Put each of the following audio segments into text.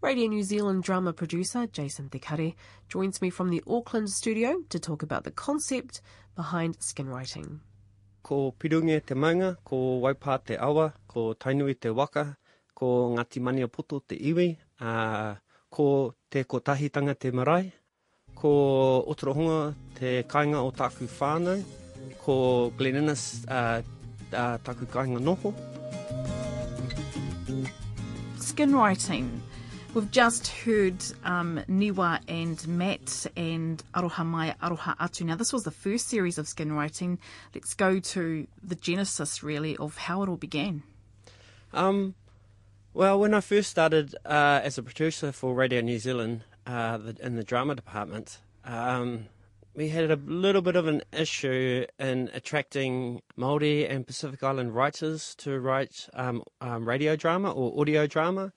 Radio New Zealand drama producer Jason Tekare joins me from the Auckland studio to talk about the concept behind skinwriting. Ko Pirunge te maunga, ko Waipā te awa, ko Tainui te waka, ko Ngati Maniapoto te iwi, uh, ko te kotahitanga te marae, ko Otorohonga te kainga o taku whānau, ko Glen Innes uh, uh, taku kainga noho. Skinwriting. We've just heard um, Niwa and Matt and Aroha Mai, Aroha Atu. Now, this was the first series of skinwriting. Let's go to the genesis, really, of how it all began. Um, well, when I first started uh, as a producer for Radio New Zealand uh, the, in the drama department, um, we had a little bit of an issue in attracting Maori and Pacific Island writers to write um, um, radio drama or audio drama.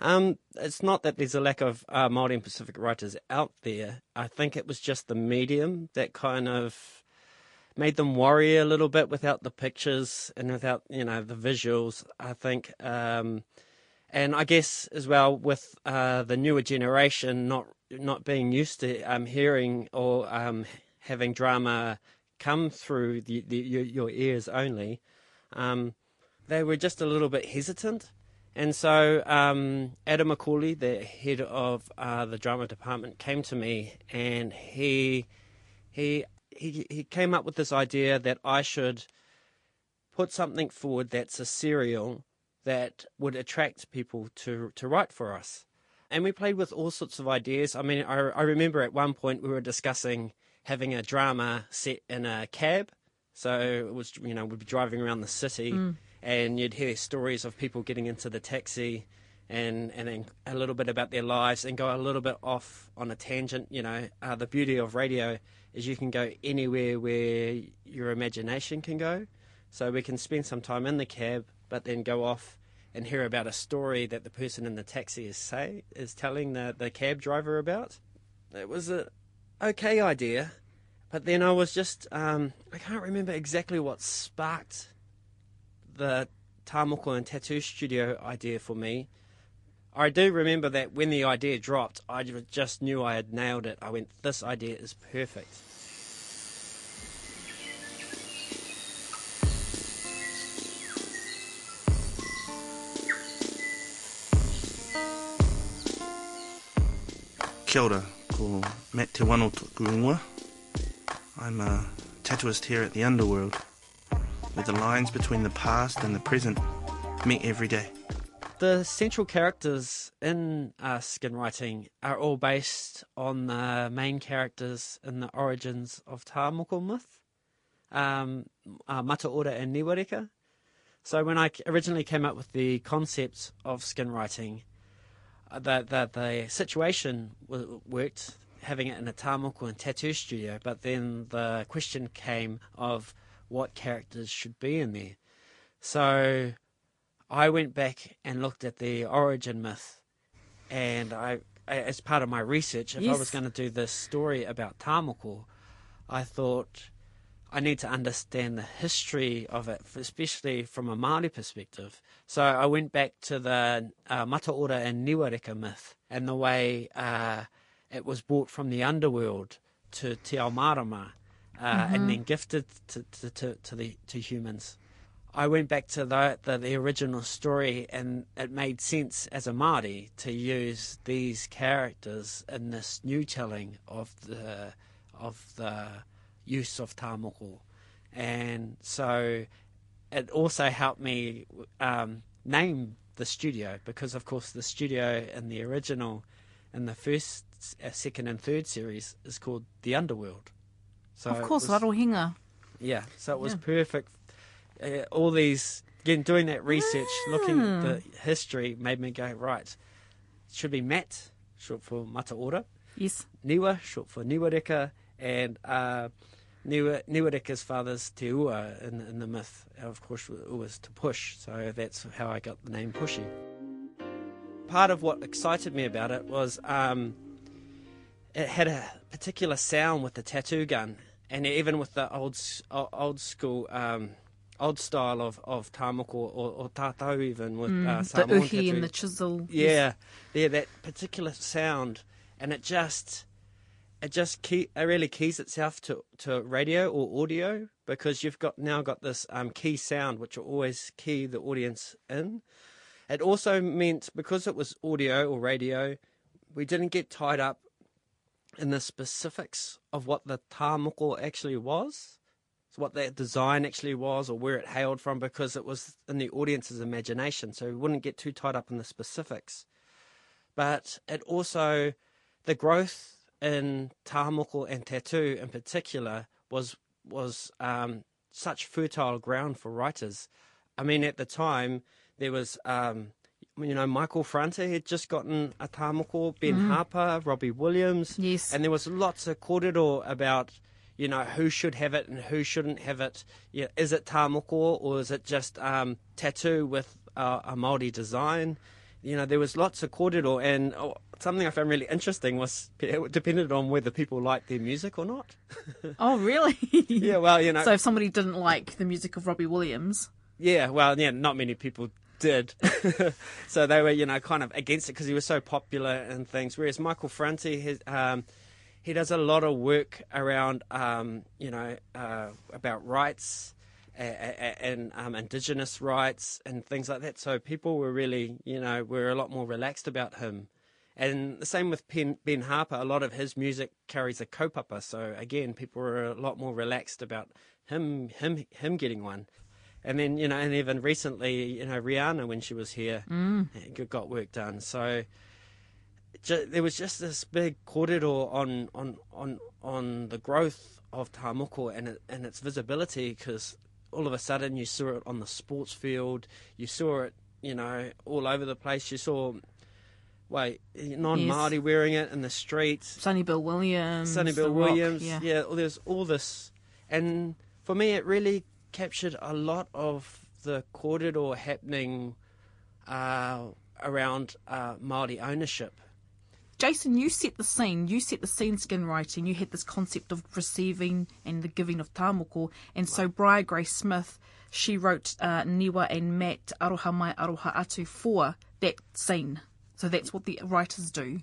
Um, it's not that there's a lack of uh, Maori and Pacific writers out there. I think it was just the medium that kind of made them worry a little bit without the pictures and without you know the visuals. I think, um, and I guess as well with uh, the newer generation not not being used to um, hearing or um, having drama come through the, the, your, your ears only, um, they were just a little bit hesitant. And so um, Adam McCauley, the head of uh, the drama department, came to me and he he he he came up with this idea that I should put something forward that's a serial that would attract people to to write for us. And we played with all sorts of ideas. I mean, I, I remember at one point we were discussing having a drama set in a cab. So it was, you know, we'd be driving around the city Mm. And you'd hear stories of people getting into the taxi and and then a little bit about their lives and go a little bit off on a tangent. You know, uh, the beauty of radio is you can go anywhere where your imagination can go. So we can spend some time in the cab, but then go off and hear about a story that the person in the taxi is say is telling the the cab driver about. It was a okay idea, but then I was just um, I can't remember exactly what sparked the Tamoko and Tattoo Studio idea for me. I do remember that when the idea dropped, I just knew I had nailed it. I went, this idea is perfect. Kia ora, ko Matt Te. I'm a tattooist here at the Underworld, where the lines between the past and the present meet every day. The central characters in uh, skin writing are all based on the main characters in the origins of Tāmoko myth, um, uh, Mataora and Niwareka. So when I originally came up with the concept of skin writing, uh, the, the, the situation w- worked having it in a Tāmoko and tattoo studio, but then the question came of what characters should be in there. So I went back and looked at the origin myth, and I, as part of my research, if I was going to do this story about Tāmoko, I thought I need to understand the history of it, especially from a Māori perspective. So I went back to the uh, Mataora and Niwareka myth and the way uh, it was brought from the underworld to Te Ao Marama uh, and then gifted to, to, to, to, the, to humans. I went back to the, the the original story, and it made sense as a Māori to use these characters in this new telling of the of the use of tāmoko, and so it also helped me um, name the studio because, of course, the studio in the original, in the first, uh, second, and third series is called the Underworld. So of course, was- Rarohenga. yeah, so it was Yeah. perfect. Uh, all these, again, doing that research, looking Ah. at the history, made me go, right, it should be Matt, short for Mataora, Yes. Niwa, short for Niwareka, and uh, Niwa, Niwareka's father's Te Ua in, in the myth, of course, it was to push, so that's how I got the name Pushy. Part of what excited me about it was um, it had a particular sound with the tattoo gun, and even with the old old school um, old style of of tamoko or, or tatau even with uh, the uhi and the chisel. Yeah, yeah, that particular sound, and it just, it just key, it really keys itself to to radio or audio because you've got now got this um, key sound which will always key the audience in. It also meant because it was audio or radio, we didn't get tied up in the specifics of what the tamoko actually was, so what that design actually was, or where it hailed from, because it was in the audience's imagination. So we wouldn't get too tied up in the specifics. But it also, the growth in tamoko and tattoo in particular was was um, such fertile ground for writers. I mean, at the time there was. Um, you know, Michael Franti had just gotten a tamoko, Ben Harper, Robbie Williams. Yes. And there was lots of kōrero about, you know, who should have it and who shouldn't have it. Yeah, is it tamoko or is it just um, tattoo with uh, a Māori design? You know, there was lots of kōrero and oh, something I found really interesting was it depended on whether people liked their music or not. Oh, really? yeah, well, you know. So if somebody didn't like the music of Robbie Williams, Yeah, well, yeah, not many people did. so they were, you know, kind of against it because he was so popular and things. Whereas Michael Franti, his, um, he does a lot of work around, um, you know, uh, about rights and, and um, indigenous rights and things like that. So people were really, you know, were a lot more relaxed about him. And the same with ben, ben Harper. A lot of his music carries a kaupapa. So again, people were a lot more relaxed about him, him, him getting one. And then, you know, and even recently, you know, Rihanna, when she was here, mm. got work done. So ju- there was just this big kōrero on, on, on, on the growth of Tamoko and, it, and its visibility because all of a sudden you saw it on the sports field, you saw it, you know, all over the place. You saw, wait, non Māori wearing it in the streets. Sonny Bill Williams, Sonny Bill The Rock, Williams. yeah. yeah, there's all this, and for me, it really captured a lot of the kōrero happening uh, around uh, Maori ownership. Jason, you set the scene. You set the scene skin writing. You had this concept of receiving and the giving of tāmoko. And so Briar Grace Smith, she wrote uh, Niwa and Matt Aroha Mai Aroha Atu for that scene. So that's what the writers do.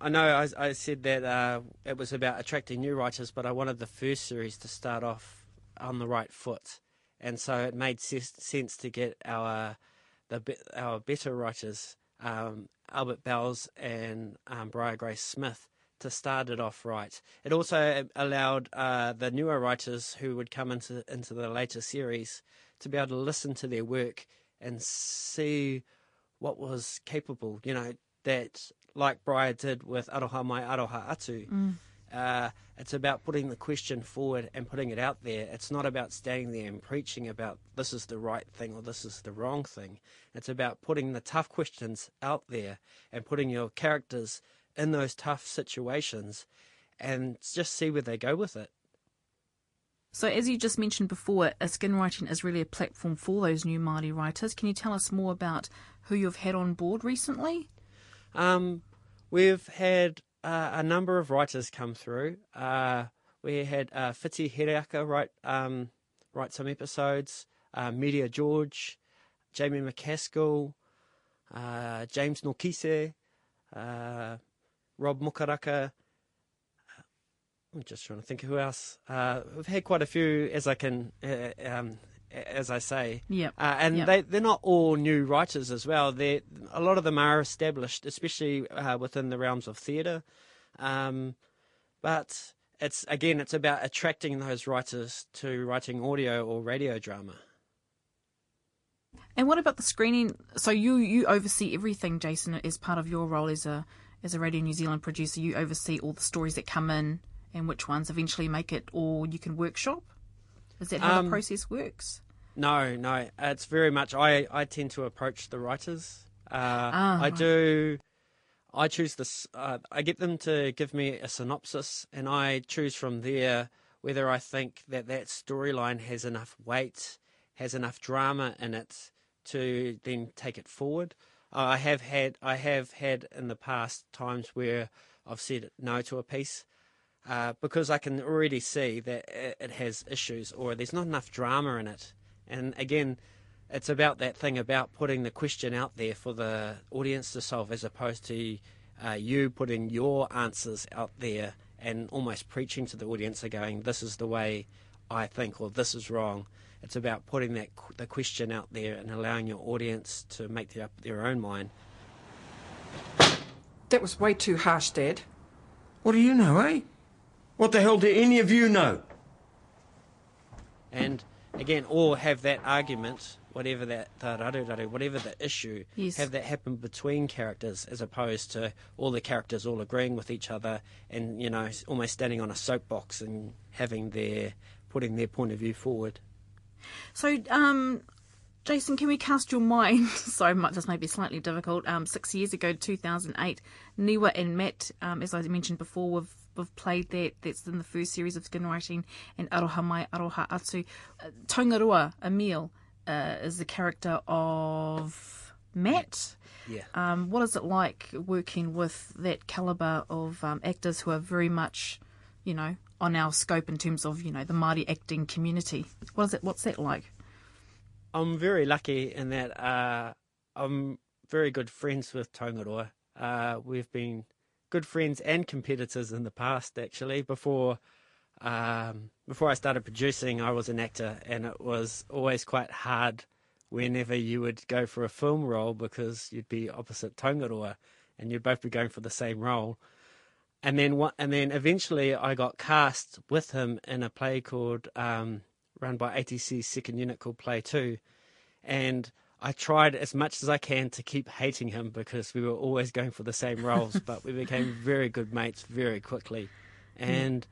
I know I, I said that uh, it was about attracting new writers, but I wanted the first series to start off on the right foot, and so it made sense to get our the our better writers, um, Albert Belz and um, Briar Grace Smith, to start it off right. It also allowed uh, the newer writers who would come into into the later series to be able to listen to their work and see what was capable. You know that like Briar did with Aroha Mai Aroha Atu. Uh, it's about putting the question forward and putting it out there. It's not about standing there and preaching about this is the right thing or this is the wrong thing. It's about putting the tough questions out there and putting your characters in those tough situations and just see where they go with it. So, as you just mentioned before, a skin writing is really a platform for those new Māori writers. Can you tell us more about who you've had on board recently? Um, we've had uh, a number of writers come through. Uh, we had uh, Whiti Hereaka write um, write some episodes. Uh, Miria George, Jamie McCaskill, uh, James Nokise, uh, Rob Mokaraka. I'm just trying to think who else. We've had quite a few, as I can, um, as I say. Yep. Uh, and Yep. they they're not all new writers as well. They a lot of them are established, especially uh, within the realms of theatre. Um, but it's again, it's about attracting those writers to writing audio or radio drama. And what about the screening? So you you oversee everything, Jason, as part of your role as a as a Radio New Zealand producer. You oversee all the stories that come in and which ones eventually make it, or you can workshop. Is that how Um, the process works? No, no, it's very much. I I tend to approach the writers. Uh, Ah, I right. do. I choose this. Uh, I get them to give me a synopsis, and I choose from there whether I think that that storyline has enough weight, has enough drama in it to then take it forward. Uh, I have had I have had in the past times where I've said no to a piece uh, because I can already see that it, it has issues or there's not enough drama in it. And again, it's about that thing about putting the question out there for the audience to solve as opposed to uh, you putting your answers out there and almost preaching to the audience and going, this is the way I think or this is wrong. It's about putting that the question out there and allowing your audience to make their, up their own mind. That was way too harsh, Dad. What do you know, eh? What the hell do any of you know? And again, or have that argument, whatever that whatever the issue, Yes. have that happen between characters as opposed to all the characters all agreeing with each other and you know almost standing on a soapbox and having their putting their point of view forward. So, um, Jason, can we cast your mind? Sorry, might- this may be slightly difficult. Um, six years ago, 2008, Niwa and Matt, um, as I mentioned before, we've, we've played that. That's in the first series of skin writing, and Aroha Mai, Aroha Atu. Uh, Tangaroa, Emile, uh, is the character of Matt. Yeah. Um, what is it like working with that caliber of um, actors who are very much, you know, on our scope in terms of you know the Māori acting community? What is it? What's that like? I'm very lucky in that uh, I'm very good friends with Tangaroa. Uh, we've been good friends and competitors in the past, actually. Before um, before I started producing, I was an actor, and it was always quite hard whenever you would go for a film role because you'd be opposite Tangaroa, and you'd both be going for the same role. And then what? And then eventually, I got cast with him in a play called um, run by ATC's second unit called Play Two, and I tried as much as I can to keep hating him because we were always going for the same roles, but we became very good mates very quickly, and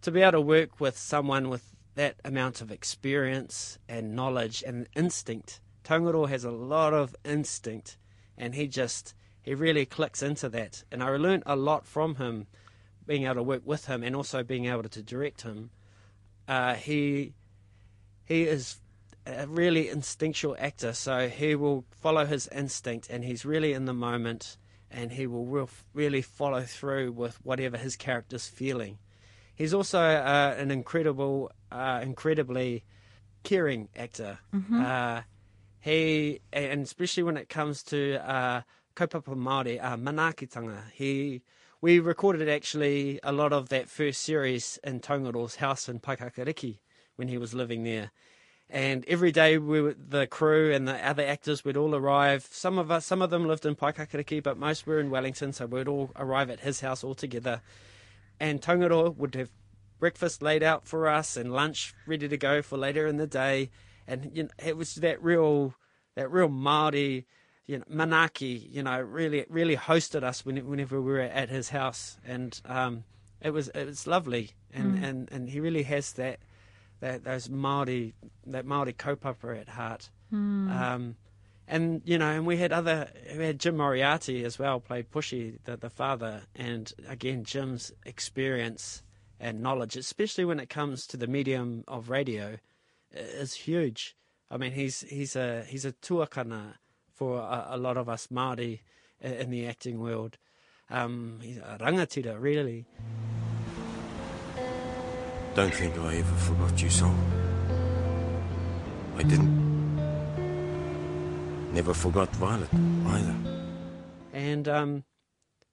to be able to work with someone with that amount of experience and knowledge and instinct. Tangaroa has a lot of instinct, and he just he really clicks into that. And I learned a lot from him, being able to work with him and also being able to direct him. Uh, he he is a really instinctual actor, so he will follow his instinct, and he's really in the moment, and he will real, really follow through with whatever his character's feeling. He's also uh, an incredible, uh, incredibly caring actor. Uh, he, and especially when it comes to uh, kaupapa Māori, uh, manaakitanga, he, we recorded actually a lot of that first series in Tangaroa's house in Paekakariki when he was living there. And every day, we were, the crew and the other actors would all arrive. Some of us, some of them lived in Paekakariki, but most were in Wellington, so we'd all arrive at his house all together. And Tangaroa would have breakfast laid out for us and lunch ready to go for later in the day, and you know, it was that real, that real Maori, you know, manaaki, you know, really, really hosted us whenever we were at his house, and um, it was it was lovely, and, and, and he really has that, that those Maori, that Maori kaupapa at heart. Um, and you know, and we had other, we had Jim Moriarty as well, played Pushy, the, the father, and again Jim's experience and knowledge, especially when it comes to the medium of radio, is huge. I mean, he's he's a he's a tuakana for a, a lot of us Māori in the acting world. Um, he's a rangatira, really. Don't think I ever forgot you, Sol. I didn't. Never forgot Violet either. and um,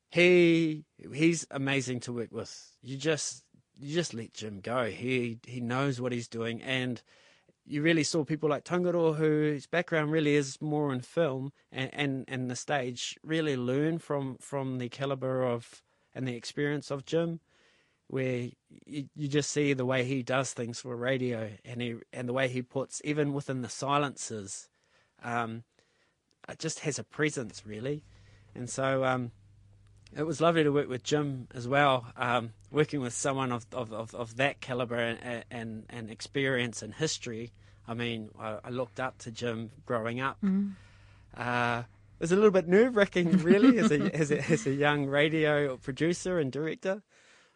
he he's amazing to work with. You just you just let Jim go. He he knows what he's doing, and you really saw people like Tangaroa, whose background really is more in film and, and, and the stage, really learn from from the caliber of and the experience of Jim. Where you, you just see the way he does things for radio, and he and the way he puts even within the silences, um, it just has a presence really. And so um, it was lovely to work with Jim as well, um, working with someone of, of, of, of that caliber and, and, and experience and history. I mean, I, I looked up to Jim growing up. Uh, it was a little bit nerve wracking, really, as a, as, a, as a young radio producer and director.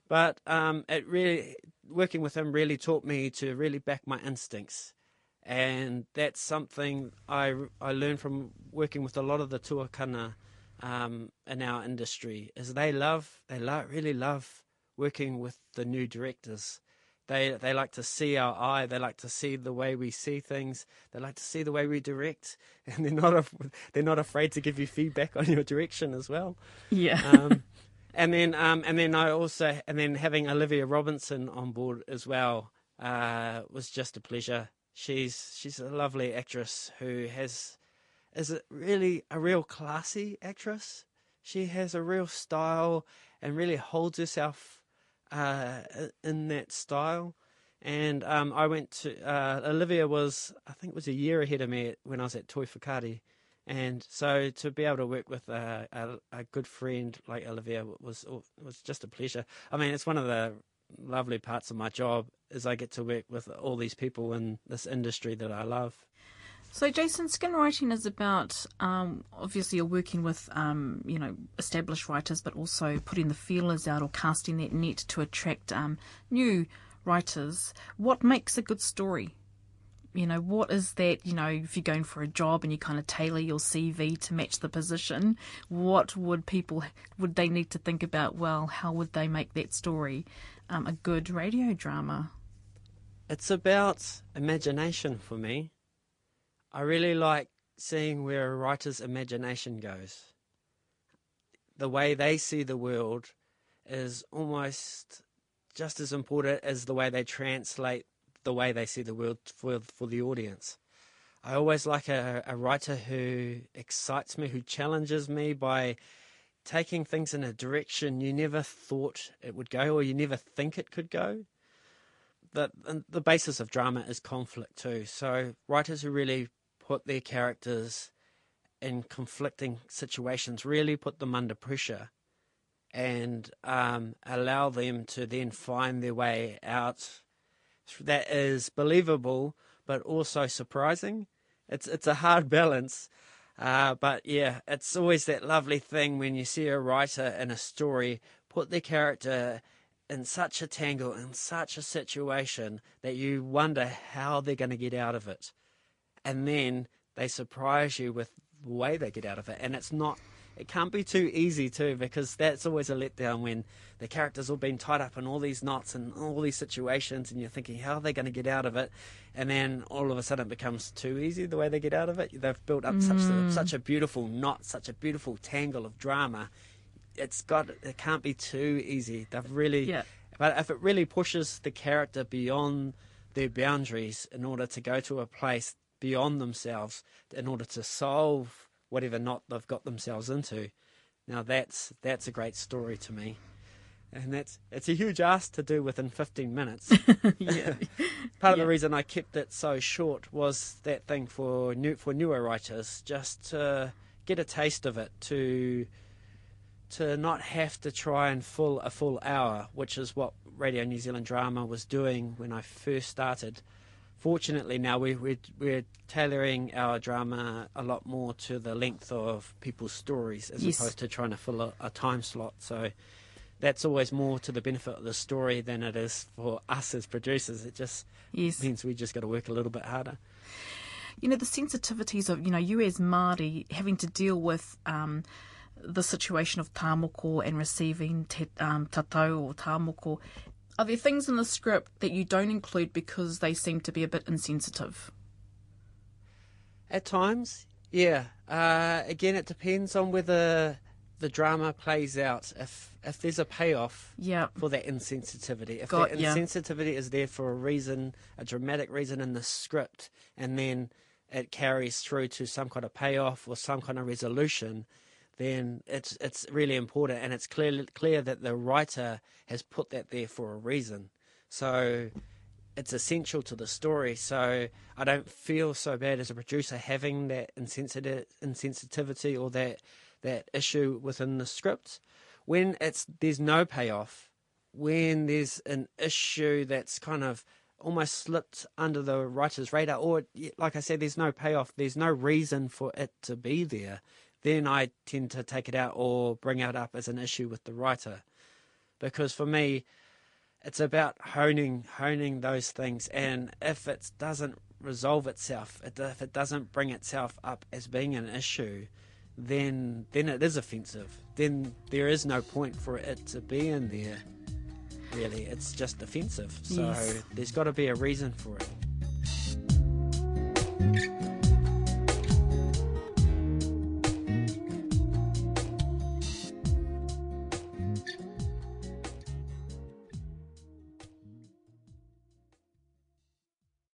But um, it really, working with him really taught me to really back my instincts and that's something I, I learned from working with a lot of the tuakana um, in our industry is they love they love, really love working with the new directors They they like to see our eye. They like to see the way we see things. They like to see the way we direct, and they're not af- they're not afraid to give you feedback on your direction as well. Yeah. Um, and then um, and then I also and then having Olivia Robinson on board as well uh, was just a pleasure. She's she's a lovely actress who has is a really a real classy actress. She has a real style and really holds herself uh, in that style. And um, I went to uh, Olivia was I think was a year ahead of me when I was at Toi Whakaari. And so to be able to work with a, a, a good friend like Olivia was was just a pleasure. I mean, it's one of the lovely parts of my job is I get to work with all these people in this industry that I love. So, Jason, skin writing is about um, obviously you're working with um, you know established writers, but also putting the feelers out or casting that net to attract um, new writers. What makes a good story? You know, what is that? You know, if you're going for a job and you kind of tailor your CV to match the position, what would people would they need to think about? Well, how would they make that story um, a good radio drama? It's about imagination for me. I really like seeing where a writer's imagination goes. The way they see the world is almost just as important as the way they translate the way they see the world for for the audience. I always like a, a writer who excites me, who challenges me by taking things in a direction you never thought it would go or you never think it could go. The, the basis of drama is conflict too. So writers who really put their characters in conflicting situations, really put them under pressure, and um, allow them to then find their way out that is believable but also surprising. It's it's a hard balance, uh, but yeah, it's always that lovely thing when you see a writer in a story put their character in such a tangle, in such a situation that you wonder how they're going to get out of it, and then they surprise you with the way they get out of it, and it's not it can't be too easy too because that's always a letdown when the characters all been tied up in all these knots and all these situations and you're thinking how are they going to get out of it and then all of a sudden it becomes too easy the way they get out of it they've built up mm. such a, such a beautiful knot such a beautiful tangle of drama it's got it can't be too easy they've really yeah. but if it really pushes the character beyond their boundaries in order to go to a place beyond themselves in order to solve whatever knot they've got themselves into. Now that's that's a great story to me, and that's it's a huge ask to do within 15 minutes. Part of yeah. the reason I kept it so short was that thing for new for newer writers, just to get a taste of it, to to not have to try and fill a full hour, which is what Radio New Zealand Drama was doing when I first started fortunately now we, we, we're tailoring our drama a lot more to the length of people's stories as yes. opposed to trying to fill a, a, time slot. So that's always more to the benefit of the story than it is for us as producers. It just yes. means we just got to work a little bit harder. You know, the sensitivities of, you know, you as Māori having to deal with um, the situation of tāmoko and receiving te, um, tatau or tāmoko are there things in the script that you don't include because they seem to be a bit insensitive? At times, yeah. Uh, again, it depends on whether the drama plays out. If if there's a payoff yep. for that insensitivity, if Got, that insensitivity yeah. is there for a reason, a dramatic reason in the script, and then it carries through to some kind of payoff or some kind of resolution, then it's it's really important, and it's clear clear that the writer has put that there for a reason. So it's essential to the story. So I don't feel so bad as a producer having that insensitive insensitivity or that that issue within the script. When it's there's no payoff, when there's an issue that's kind of almost slipped under the writer's radar, or like I said, there's no payoff, there's no reason for it to be there then I tend to take it out or bring it up as an issue with the writer. Because for me, it's about honing honing those things and if it doesn't resolve itself if it doesn't bring itself up as being an issue then then it is offensive then there is no point for it to be in there really. It's just offensive. So Yes. there's got to be a reason for it.